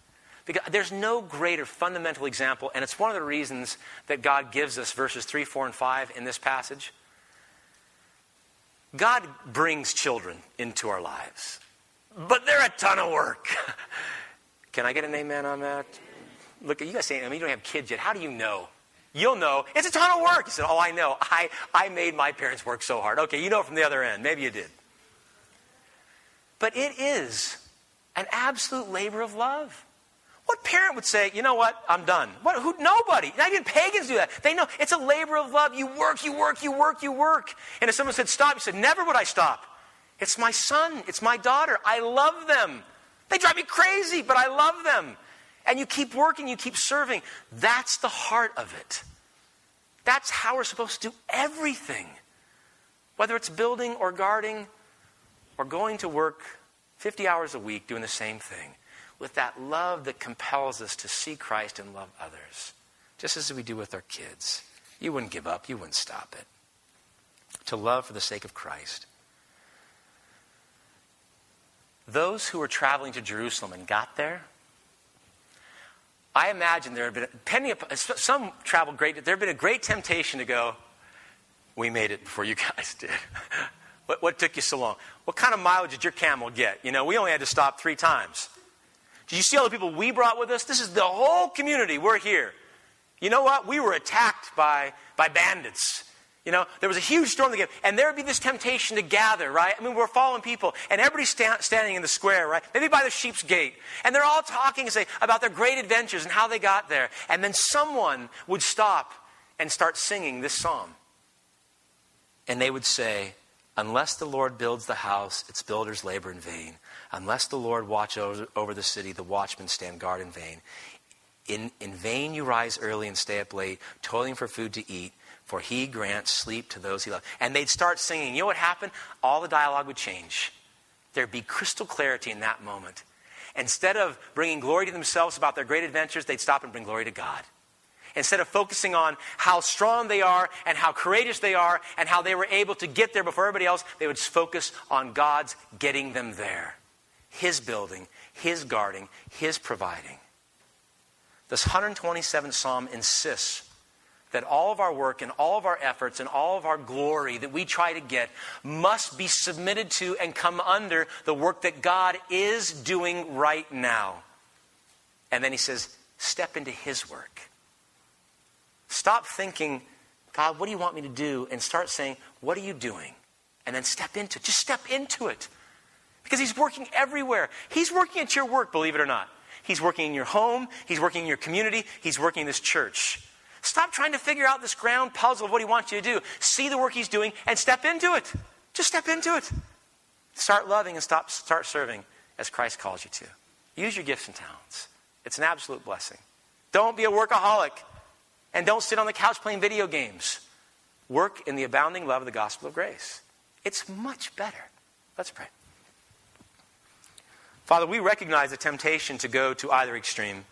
Because there's no greater fundamental example, and it's one of the reasons that God gives us verses 3, 4, and 5 in this passage. God brings children into our lives, but they're a ton of work. <laughs> Can I get an amen on that? Look, you guys saying, I mean, you don't have kids yet. How do you know? You'll know. It's a ton of work. You said, Oh, I know. I, I made my parents work so hard. Okay, you know from the other end. Maybe you did. But it is an absolute labor of love. What parent would say, you know what, I'm done? What, who, nobody. Not even pagans do that. They know it's a labor of love. You work, you work, you work, you work. And if someone said stop, you said, never would I stop. It's my son, it's my daughter. I love them. They drive me crazy, but I love them. And you keep working, you keep serving. That's the heart of it. That's how we're supposed to do everything. Whether it's building or guarding or going to work 50 hours a week doing the same thing with that love that compels us to see Christ and love others, just as we do with our kids. You wouldn't give up, you wouldn't stop it. To love for the sake of Christ. Those who were traveling to Jerusalem and got there, I imagine there had been, some traveled great, there had been a great temptation to go, we made it before you guys <laughs> did. what, what took you so long? What kind of mileage did your camel get? You know, we only had to stop three times. Did you see all the people we brought with us? This is the whole community. We're here. You know what? We were attacked by, by bandits. You know, there was a huge storm that came, and there would be this temptation to gather, right? I mean, we're following people, and everybody's sta- standing in the square, right? Maybe by the sheep's gate, and they're all talking say, about their great adventures and how they got there. And then someone would stop and start singing this psalm. And they would say, Unless the Lord builds the house, its builders labor in vain. Unless the Lord watch over, over the city, the watchmen stand guard in vain. In, in vain you rise early and stay up late, toiling for food to eat, for he grants sleep to those he loves. And they'd start singing. You know what happened? All the dialogue would change. There'd be crystal clarity in that moment. Instead of bringing glory to themselves about their great adventures, they'd stop and bring glory to God. Instead of focusing on how strong they are and how courageous they are and how they were able to get there before everybody else, they would focus on God's getting them there. His building, His guarding, His providing. This 127th Psalm insists that all of our work and all of our efforts and all of our glory that we try to get must be submitted to and come under the work that God is doing right now. And then he says, step into his work. Stop thinking, God, what do you want me to do? And start saying, what are you doing? And then step into it. Just step into it. Because He's working everywhere. He's working at your work, believe it or not. He's working in your home, He's working in your community, He's working in this church. Stop trying to figure out this ground puzzle of what He wants you to do. See the work He's doing and step into it. Just step into it. Start loving and stop, start serving as Christ calls you to. Use your gifts and talents. It's an absolute blessing. Don't be a workaholic and don't sit on the couch playing video games. Work in the abounding love of the gospel of grace. It's much better. Let's pray. Father, we recognize the temptation to go to either extreme.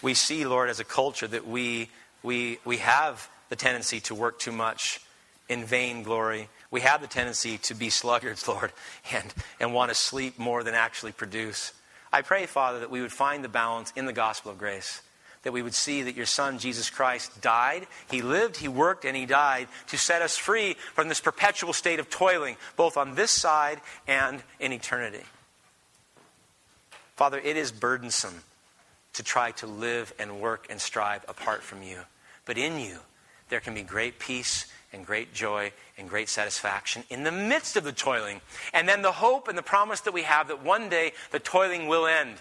We see, Lord, as a culture that we, we, we have the tendency to work too much in vain glory. We have the tendency to be sluggards, <laughs> Lord, and, and want to sleep more than actually produce. I pray, Father, that we would find the balance in the gospel of grace, that we would see that your Son, Jesus Christ, died, He lived, He worked, and He died to set us free from this perpetual state of toiling, both on this side and in eternity. Father, it is burdensome to try to live and work and strive apart from you. But in you, there can be great peace and great joy and great satisfaction in the midst of the toiling. And then the hope and the promise that we have that one day the toiling will end.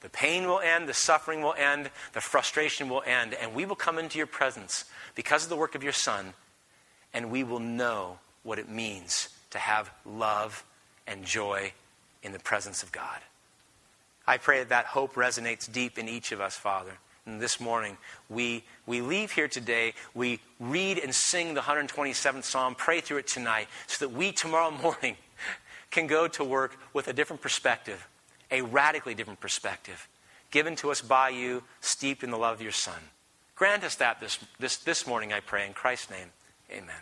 The pain will end, the suffering will end, the frustration will end, and we will come into your presence because of the work of your Son, and we will know what it means to have love and joy in the presence of God. I pray that that hope resonates deep in each of us, Father. And this morning, we, we leave here today, we read and sing the 127th Psalm, pray through it tonight, so that we tomorrow <laughs> morning can go to work with a different perspective, a radically different perspective, given to us by you, steeped in the love of your Son. Grant us that this, this, this morning, I pray, in Christ's name. Amen.